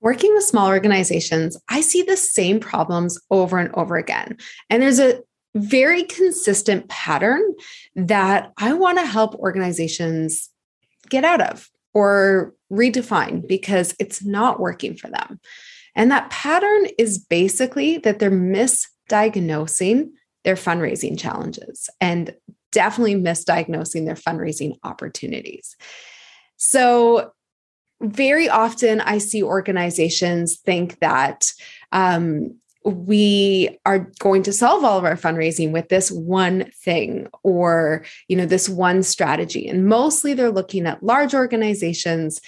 Working with small organizations, I see the same problems over and over again. And there's a very consistent pattern that I want to help organizations get out of or redefine because it's not working for them. And that pattern is basically that they're misdiagnosing their fundraising challenges and definitely misdiagnosing their fundraising opportunities. So, very often I see organizations think that um, we are going to solve all of our fundraising with this one thing or you know this one strategy. And mostly they're looking at large organizations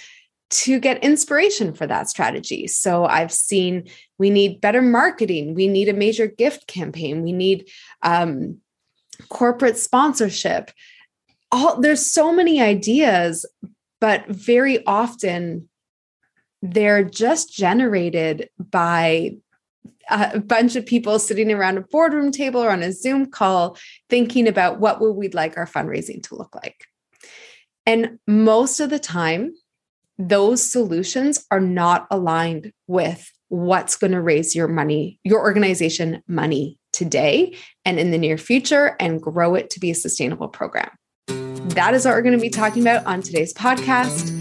to get inspiration for that strategy. So i've seen we need better marketing. We need a major gift campaign. We need um, corporate sponsorship. All there's so many ideas but very often they're just generated by a bunch of people sitting around a boardroom table or on a Zoom call thinking about what would we like our fundraising to look like. And most of the time, those solutions are not aligned with what's going to raise your money, your organization money today and in the near future and grow it to be a sustainable program. That is what we're going to be talking about on today's podcast.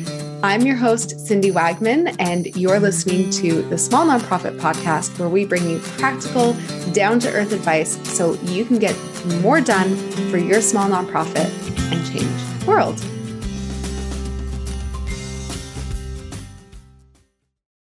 I'm your host, Cindy Wagman, and you're listening to the Small Nonprofit Podcast, where we bring you practical, down to earth advice so you can get more done for your small nonprofit and change the world.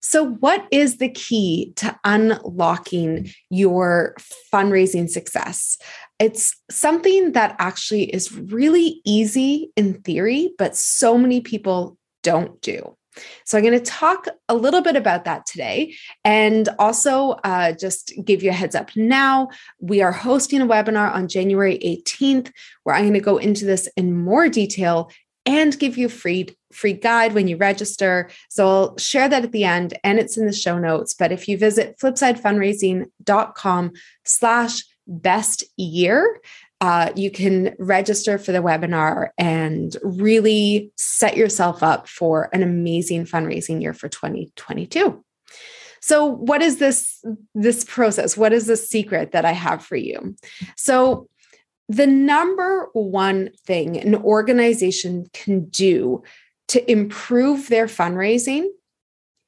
So, what is the key to unlocking your fundraising success? It's something that actually is really easy in theory, but so many people don't do. So, I'm going to talk a little bit about that today and also uh, just give you a heads up now. We are hosting a webinar on January 18th where I'm going to go into this in more detail and give you a free free guide when you register. So I'll share that at the end and it's in the show notes. But if you visit flipsidefundraising.com slash best year, uh, you can register for the webinar and really set yourself up for an amazing fundraising year for 2022 so what is this this process? What is the secret that i have for you? So the number one thing an organization can do to improve their fundraising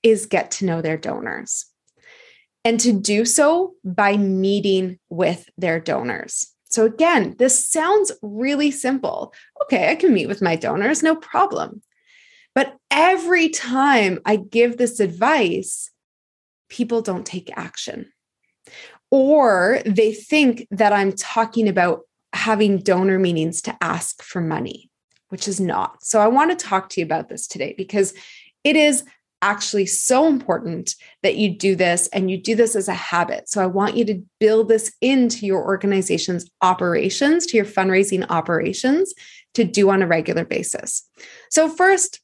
is get to know their donors and to do so by meeting with their donors so, again, this sounds really simple. Okay, I can meet with my donors, no problem. But every time I give this advice, people don't take action. Or they think that I'm talking about having donor meetings to ask for money, which is not. So, I want to talk to you about this today because it is actually so important that you do this and you do this as a habit. So I want you to build this into your organization's operations, to your fundraising operations to do on a regular basis. So, first,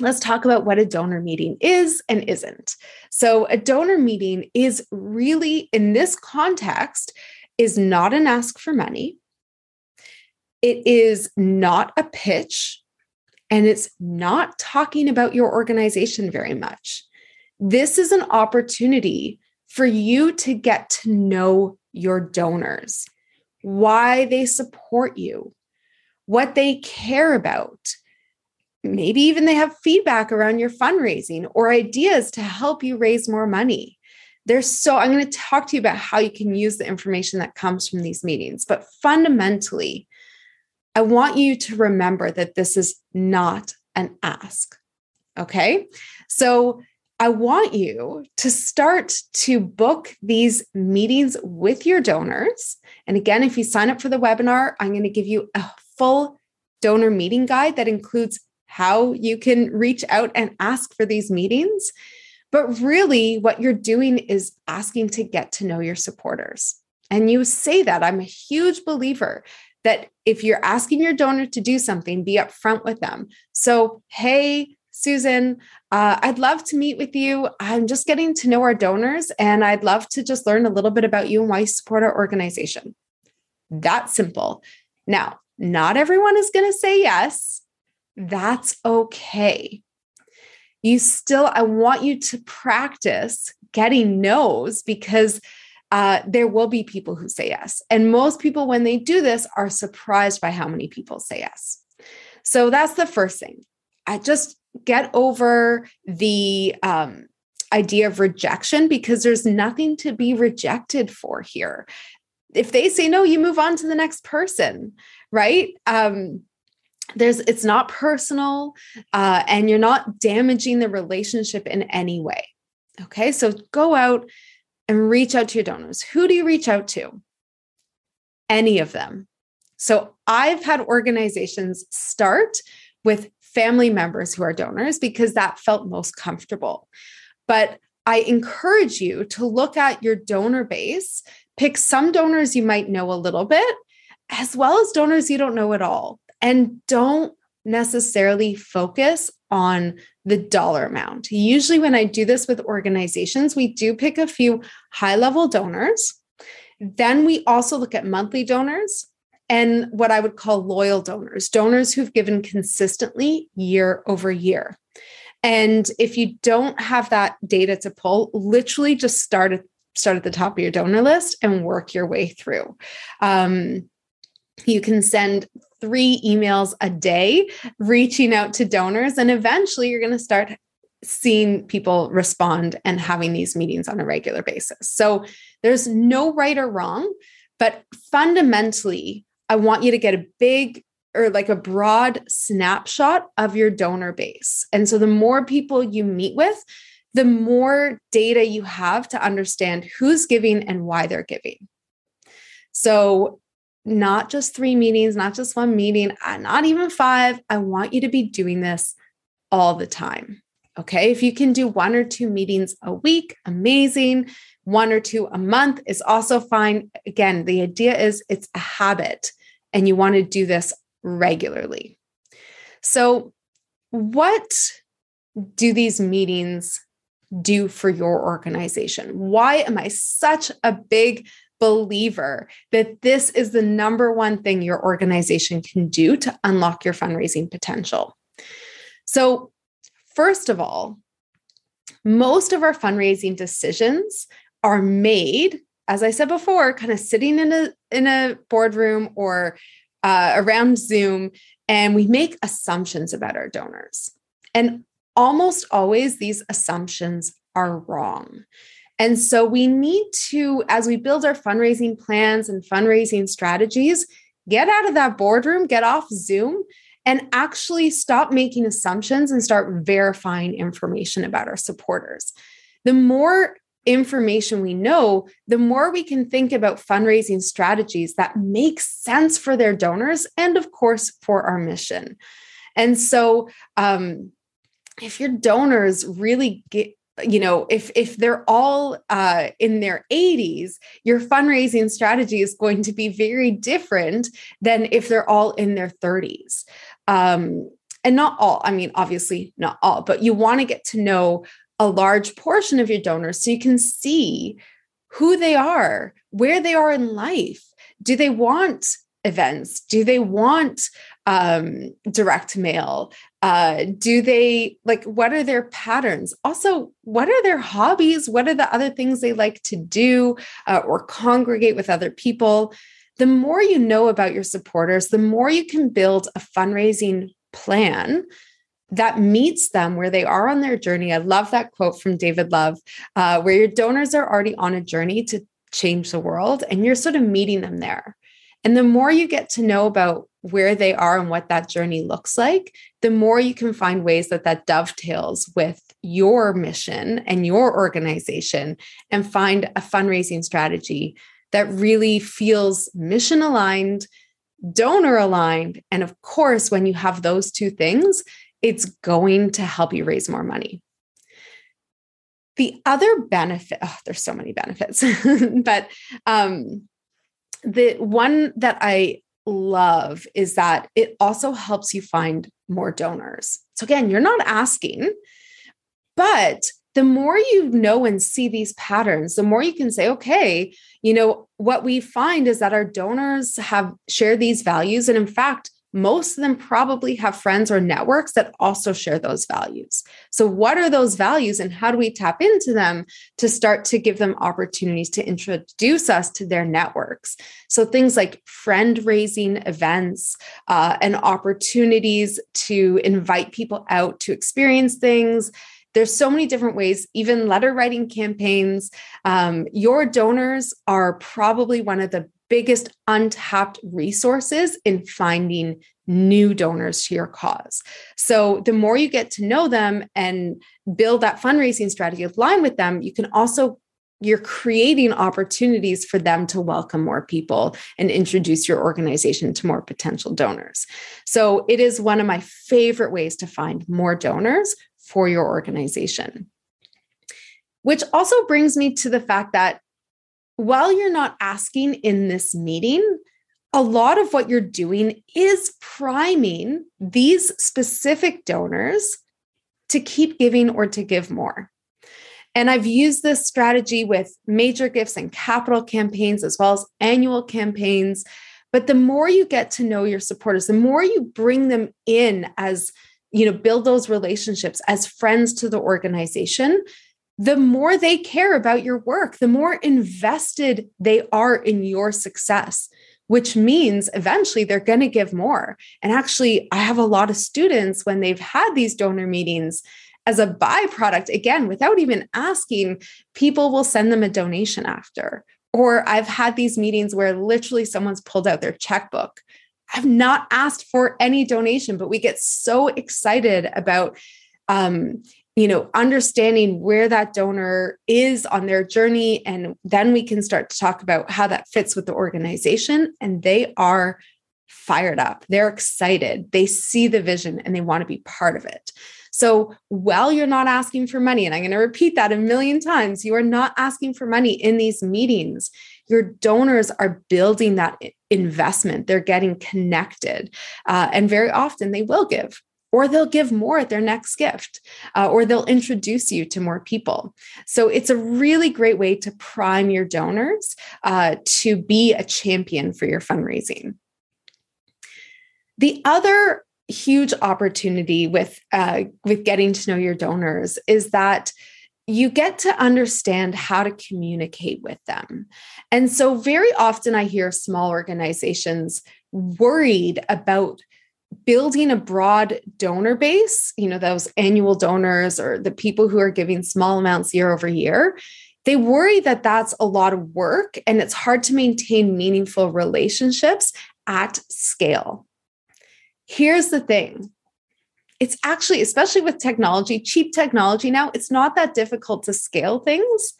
let's talk about what a donor meeting is and isn't. So, a donor meeting is really, in this context, is not an ask for money. It is not a pitch and it's not talking about your organization very much. This is an opportunity for you to get to know your donors, why they support you, what they care about. Maybe even they have feedback around your fundraising or ideas to help you raise more money. There's so, I'm going to talk to you about how you can use the information that comes from these meetings. But fundamentally, I want you to remember that this is not an ask. Okay. So I want you to start to book these meetings with your donors. And again, if you sign up for the webinar, I'm going to give you a full donor meeting guide that includes how you can reach out and ask for these meetings. But really, what you're doing is asking to get to know your supporters. And you say that I'm a huge believer that if you're asking your donor to do something, be upfront with them. So, hey, Susan, uh, I'd love to meet with you. I'm just getting to know our donors, and I'd love to just learn a little bit about you and why you support our organization. That simple. Now, not everyone is going to say yes. That's okay. you still, I want you to practice getting no's because uh, there will be people who say yes. And most people, when they do this, are surprised by how many people say yes. So that's the first thing. I just get over the um, idea of rejection because there's nothing to be rejected for here. If they say no, you move on to the next person, right? Um, there's it's not personal uh, and you're not damaging the relationship in any way okay so go out and reach out to your donors. Who do you reach out to? Any of them. So i've had organizations start with family members who are donors because that felt most comfortable. But i encourage you to look at your donor base pick some donors you might know a little bit as well as donors you don't know at all. And don't necessarily focus on the dollar amount. Usually, when I do this with organizations, we do pick a few high level donors. Then we also look at monthly donors and what I would call loyal donors, donors who've given consistently year over year. And if you don't have that data to pull, literally just start at start at the top of your donor list and work your way through. Um, you can send three emails a day reaching out to donors. And eventually you're going to start seeing people respond and having these meetings on a regular basis. So there's no right or wrong, but fundamentally, I want you to get a big or like a broad snapshot of your donor base. And so the more people you meet with, the more data you have to understand who's giving and why they're giving. So not just three meetings, not just one meeting, uh, not even five. I want you to be doing this all the time. Okay. If you can do one or two meetings a week, amazing. One or two a month is also fine. Again, the idea is it's a habit and you want to do this regularly. So, what do these meetings do for your organization? Why am I such a big believer that this is the number one thing your organization can do to unlock your fundraising potential. So, first of all, most of our fundraising decisions are made, as I said before, kind of sitting in a in a boardroom or uh, around Zoom, and we make assumptions about our donors. And almost always, these assumptions are wrong. And so we need to, as we build our fundraising plans and fundraising strategies, get out of that boardroom, get off Zoom, and actually stop making assumptions and start verifying information about our supporters. The more information we know, the more we can think about fundraising strategies that make sense for their donors and, of course, for our mission. And so, um, if your donors really get you know if if they're all uh, in their 80s your fundraising strategy is going to be very different than if they're all in their 30s um, and not all i mean obviously not all but you want to get to know a large portion of your donors so you can see who they are where they are in life. Do they want events? Do they want um, direct mail uh, do they like what are their patterns? Also what are their hobbies? What are the other things they like to do uh, or congregate with other people? The more you know about your supporters the more you can build a fundraising plan that meets them where they are on their journey. I love that quote from david love uh, where your donors are already on a journey to change the world and you're sort of meeting them there. And the more you get to know about where they are and what that journey looks like, the more you can find ways that that dovetails with your mission and your organization and find a fundraising strategy that really feels mission aligned, donor aligned. And of course, when you have those two things, it's going to help you raise more money. The other benefit, oh, there's so many benefits, but um, the one that I love is that it also helps you find more donors. So, again, you're not asking, but the more you know and see these patterns, the more you can say, okay, you know, what we find is that our donors have shared these values. And in fact, most of them probably have friends or networks that also share those values. So, what are those values and how do we tap into them to start to give them opportunities to introduce us to their networks? So, things like friend raising events uh, and opportunities to invite people out to experience things there's so many different ways even letter writing campaigns um, your donors are probably one of the biggest untapped resources in finding new donors to your cause. So, the more you get to know them and build that fundraising strategy line with them, you can also you're creating opportunities for them to welcome more people and introduce your organization to more potential donors. So, it is one of my favorite ways to find more donors for your organization. Which also brings me to the fact that while you're not asking in this meeting, a lot of what you're doing is priming these specific donors to keep giving or to give more. And I've used this strategy with major gifts and capital campaigns as well as annual campaigns. But the more you get to know your supporters, the more you bring them in as, you know, build those relationships as friends to the organization, the more they care about your work, the more invested they are in your success, which means eventually they're going to give more. And actually, I have a lot of students when they've had these donor meetings as a byproduct, again, without even asking, people will send them a donation after. Or I've had these meetings where literally someone's pulled out their checkbook. I've not asked for any donation, but we get so excited about um, you know understanding where that donor is on their journey and then we can start to talk about how that fits with the organization and they are fired up. They're excited. They see the vision and they want to be part of it. So while you're not asking for money and i'm going to repeat that a million times you are not asking for money in these meetings. Your donors are building that investment. They're getting connected uh, and very often they will give or they'll give more at their next gift, uh, or they'll introduce you to more people. So it's a really great way to prime your donors uh, to be a champion for your fundraising. The other huge opportunity with uh, with getting to know your donors is that you get to understand how to communicate with them. And so, very often, I hear small organizations worried about building a broad donor base, you know, those annual donors or the people who are giving small amounts year over year, they worry that that's a lot of work and it's hard to maintain meaningful relationships at scale. Here's the thing it's actually, especially with technology, cheap technology now, it's not that difficult to scale things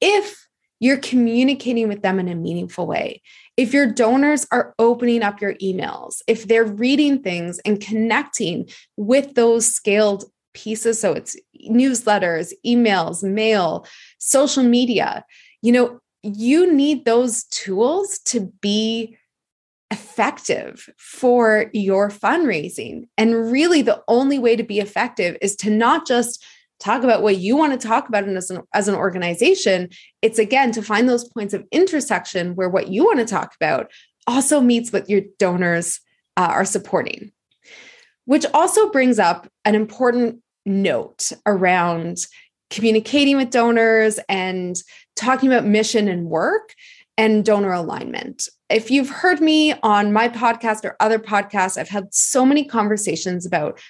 if you're communicating with them in a meaningful way if your donors are opening up your emails, if they're reading things and connecting with those scaled pieces, so it's newsletters, emails, mail, social media, you know, you need those tools to be effective for your fundraising. And really, the only way to be effective is to not just talk about what you want to talk about as an, as an organization it's again to find those points of intersection where what you want to talk about also meets what your donors uh, are supporting which also brings up an important note around communicating with donors and talking about mission and work and donor alignment. If you've heard me on my podcast or other podcasts, I've had so many conversations about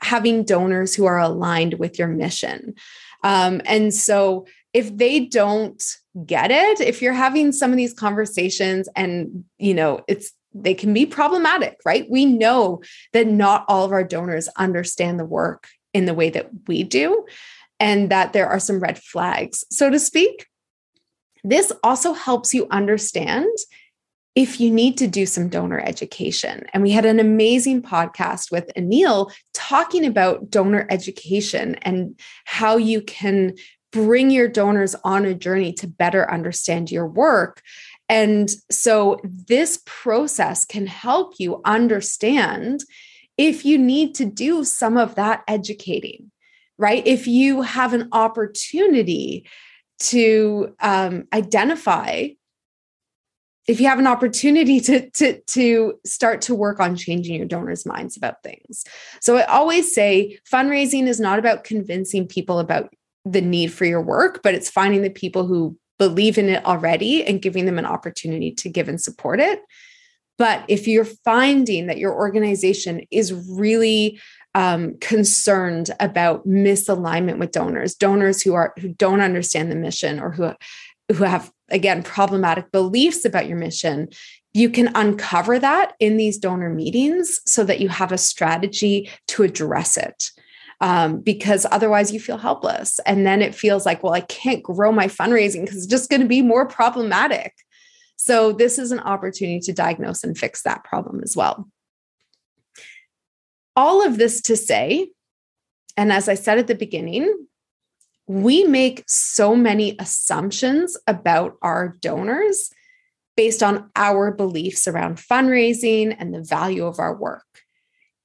having donors who are aligned with your mission. Um, and so if they don't get it, if you're having some of these conversations and, you know, it's, they can be problematic, right? We know that not all of our donors understand the work in the way that we do, and that there are some red flags, so to speak. This also helps you understand if you need to do some donor education. And we had an amazing podcast with Anil talking about donor education and how you can bring your donors on a journey to better understand your work. And so this process can help you understand if you need to do some of that educating, right? If you have an opportunity to um, identify if you have an opportunity to, to, to start to work on changing your donors' minds about things. So I always say fundraising is not about convincing people about the need for your work, but it's finding the people who believe in it already and giving them an opportunity to give and support it. But if you're finding that your organization is really um, concerned about misalignment with donors, donors who are who don't understand the mission or who who have again problematic beliefs about your mission, you can uncover that in these donor meetings so that you have a strategy to address it um, because otherwise you feel helpless. And then it feels like, well, I can't grow my fundraising because it's just going to be more problematic. So, this is an opportunity to diagnose and fix that problem as well. All of this to say, and as I said at the beginning, we make so many assumptions about our donors based on our beliefs around fundraising and the value of our work.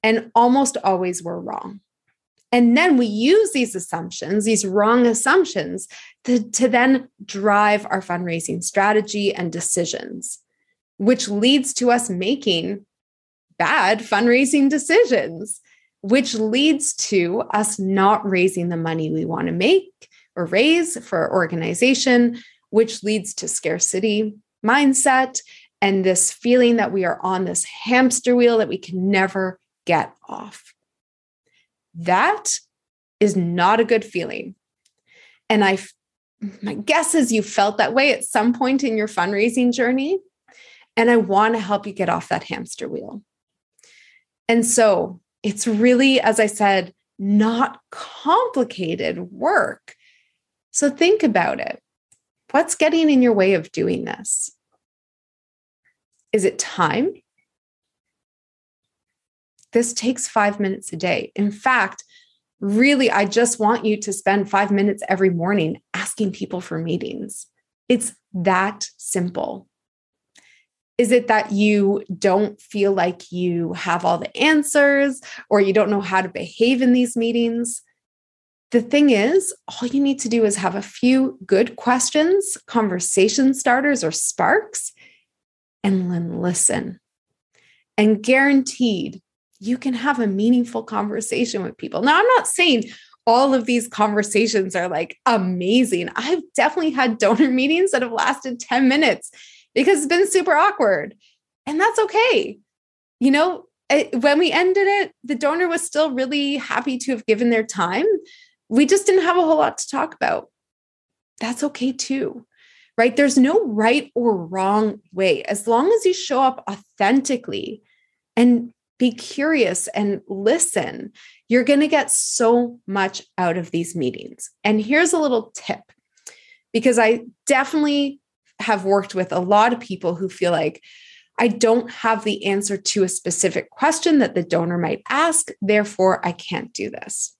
And almost always we're wrong. And then we use these assumptions, these wrong assumptions, to, to then drive our fundraising strategy and decisions, which leads to us making bad fundraising decisions, which leads to us not raising the money we want to make or raise for our organization, which leads to scarcity mindset and this feeling that we are on this hamster wheel that we can never get off. That is not a good feeling. And I my guess is you felt that way at some point in your fundraising journey. And I want to help you get off that hamster wheel. And so it's really, as I said, not complicated work. So think about it. What's getting in your way of doing this? Is it time? This takes five minutes a day. In fact, really, I just want you to spend five minutes every morning asking people for meetings. It's that simple. Is it that you don't feel like you have all the answers or you don't know how to behave in these meetings? The thing is, all you need to do is have a few good questions, conversation starters, or sparks, and then listen. And guaranteed, you can have a meaningful conversation with people. Now, I'm not saying all of these conversations are like amazing. I've definitely had donor meetings that have lasted 10 minutes because it's been super awkward. And that's okay. You know, it, when we ended it, the donor was still really happy to have given their time. We just didn't have a whole lot to talk about. That's okay too, right? There's no right or wrong way. As long as you show up authentically and be curious and listen. You're going to get so much out of these meetings. And here's a little tip because I definitely have worked with a lot of people who feel like I don't have the answer to a specific question that the donor might ask. Therefore, I can't do this.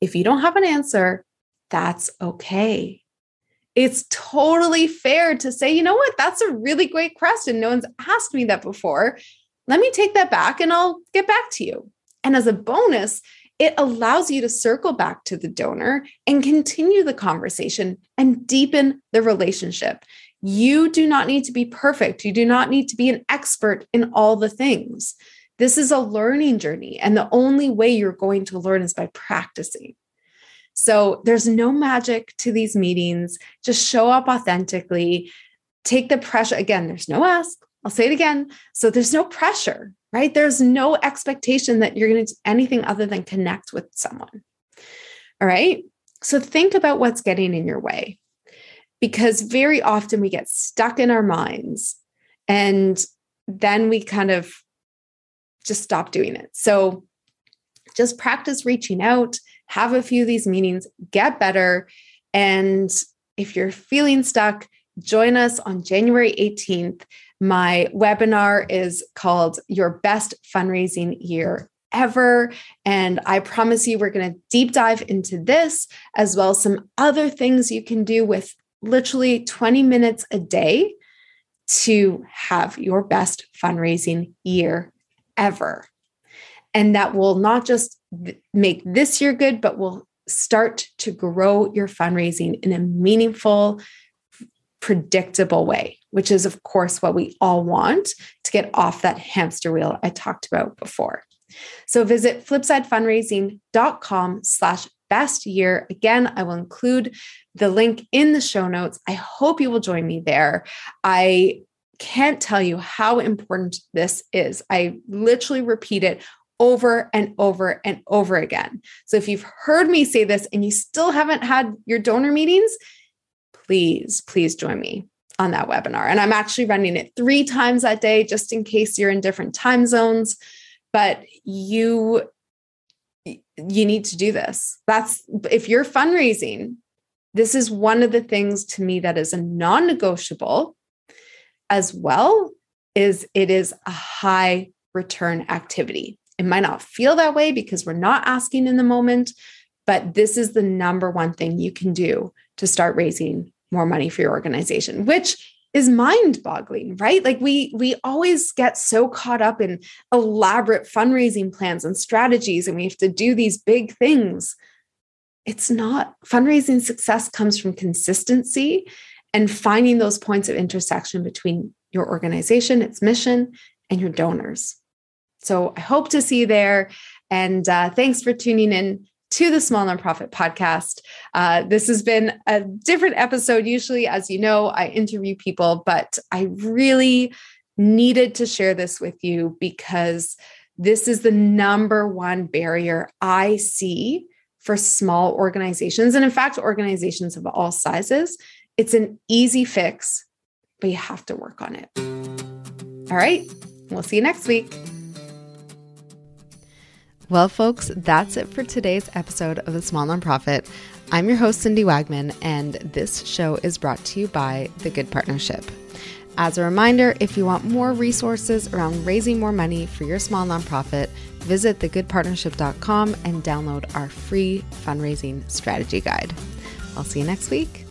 If you don't have an answer, that's okay. It's totally fair to say, you know what, that's a really great question. No one's asked me that before let me take that back and I'll get back to you. And as a bonus, it allows you to circle back to the donor and continue the conversation and deepen the relationship. You do not need to be perfect. You do not need to be an expert in all the things. This is a learning journey, and the only way you're going to learn is by practicing. So there's no magic to these meetings. Just show up authentically. Take the pressure. Again, there's no ask, I'll say it again. So there's no pressure, right? There's no expectation that you're going to do anything other than connect with someone. All right. So think about what's getting in your way because very often we get stuck in our minds and then we kind of just stop doing it. So just practice reaching out, have a few of these meetings, get better. And if you're feeling stuck, join us on January 18th my webinar is called Your Best Fundraising Year Ever. And I promise you, we're going to deep dive into this as well as some other things you can do with literally 20 minutes a day to have your best fundraising year ever. And that will not just make this year good, but will start to grow your fundraising in a meaningful, predictable way, which is, of course, what we all want to get off that hamster wheel I talked about before. So visit flipsidefundraising.com slash best year. Again, I will include the link in the show notes. I hope you will join me there. I can't tell you how important this is. I literally repeat it over and over and over again. So if you've heard me say this and you still haven't had your donor meetings, please, please join me on that webinar. And I'm actually running it three times that day just in case you're in different time zones. But you you need to do this. That's if you're fundraising, this is one of the things to me that is a non-negotiable as well is it is a high return activity. It might not feel that way because we're not asking in the moment, but this is the number one thing you can do to start raising more money for your organization, which is mind-boggling, right? Like we we always get so caught up in elaborate fundraising plans and strategies and we have to do these big things. It's not fundraising success comes from consistency and finding those points of intersection between your organization, its mission, and your donors. So I hope to see you there. And uh, thanks for tuning in to the Small Nonprofit Podcast. Uh, this has been a different episode. Usually, as you know, I interview people, but I really needed to share this with you because this is the number one barrier I see for small organizations. And in fact, organizations of all sizes. It's an easy fix, but you have to work on it. All right. We'll see you next week. Well, folks, that's it for today's episode of The Small Nonprofit. I'm your host, Cindy Wagman, and this show is brought to you by The Good Partnership. As a reminder, if you want more resources around raising more money for your small nonprofit, visit thegoodpartnership.com and download our free fundraising strategy guide. I'll see you next week.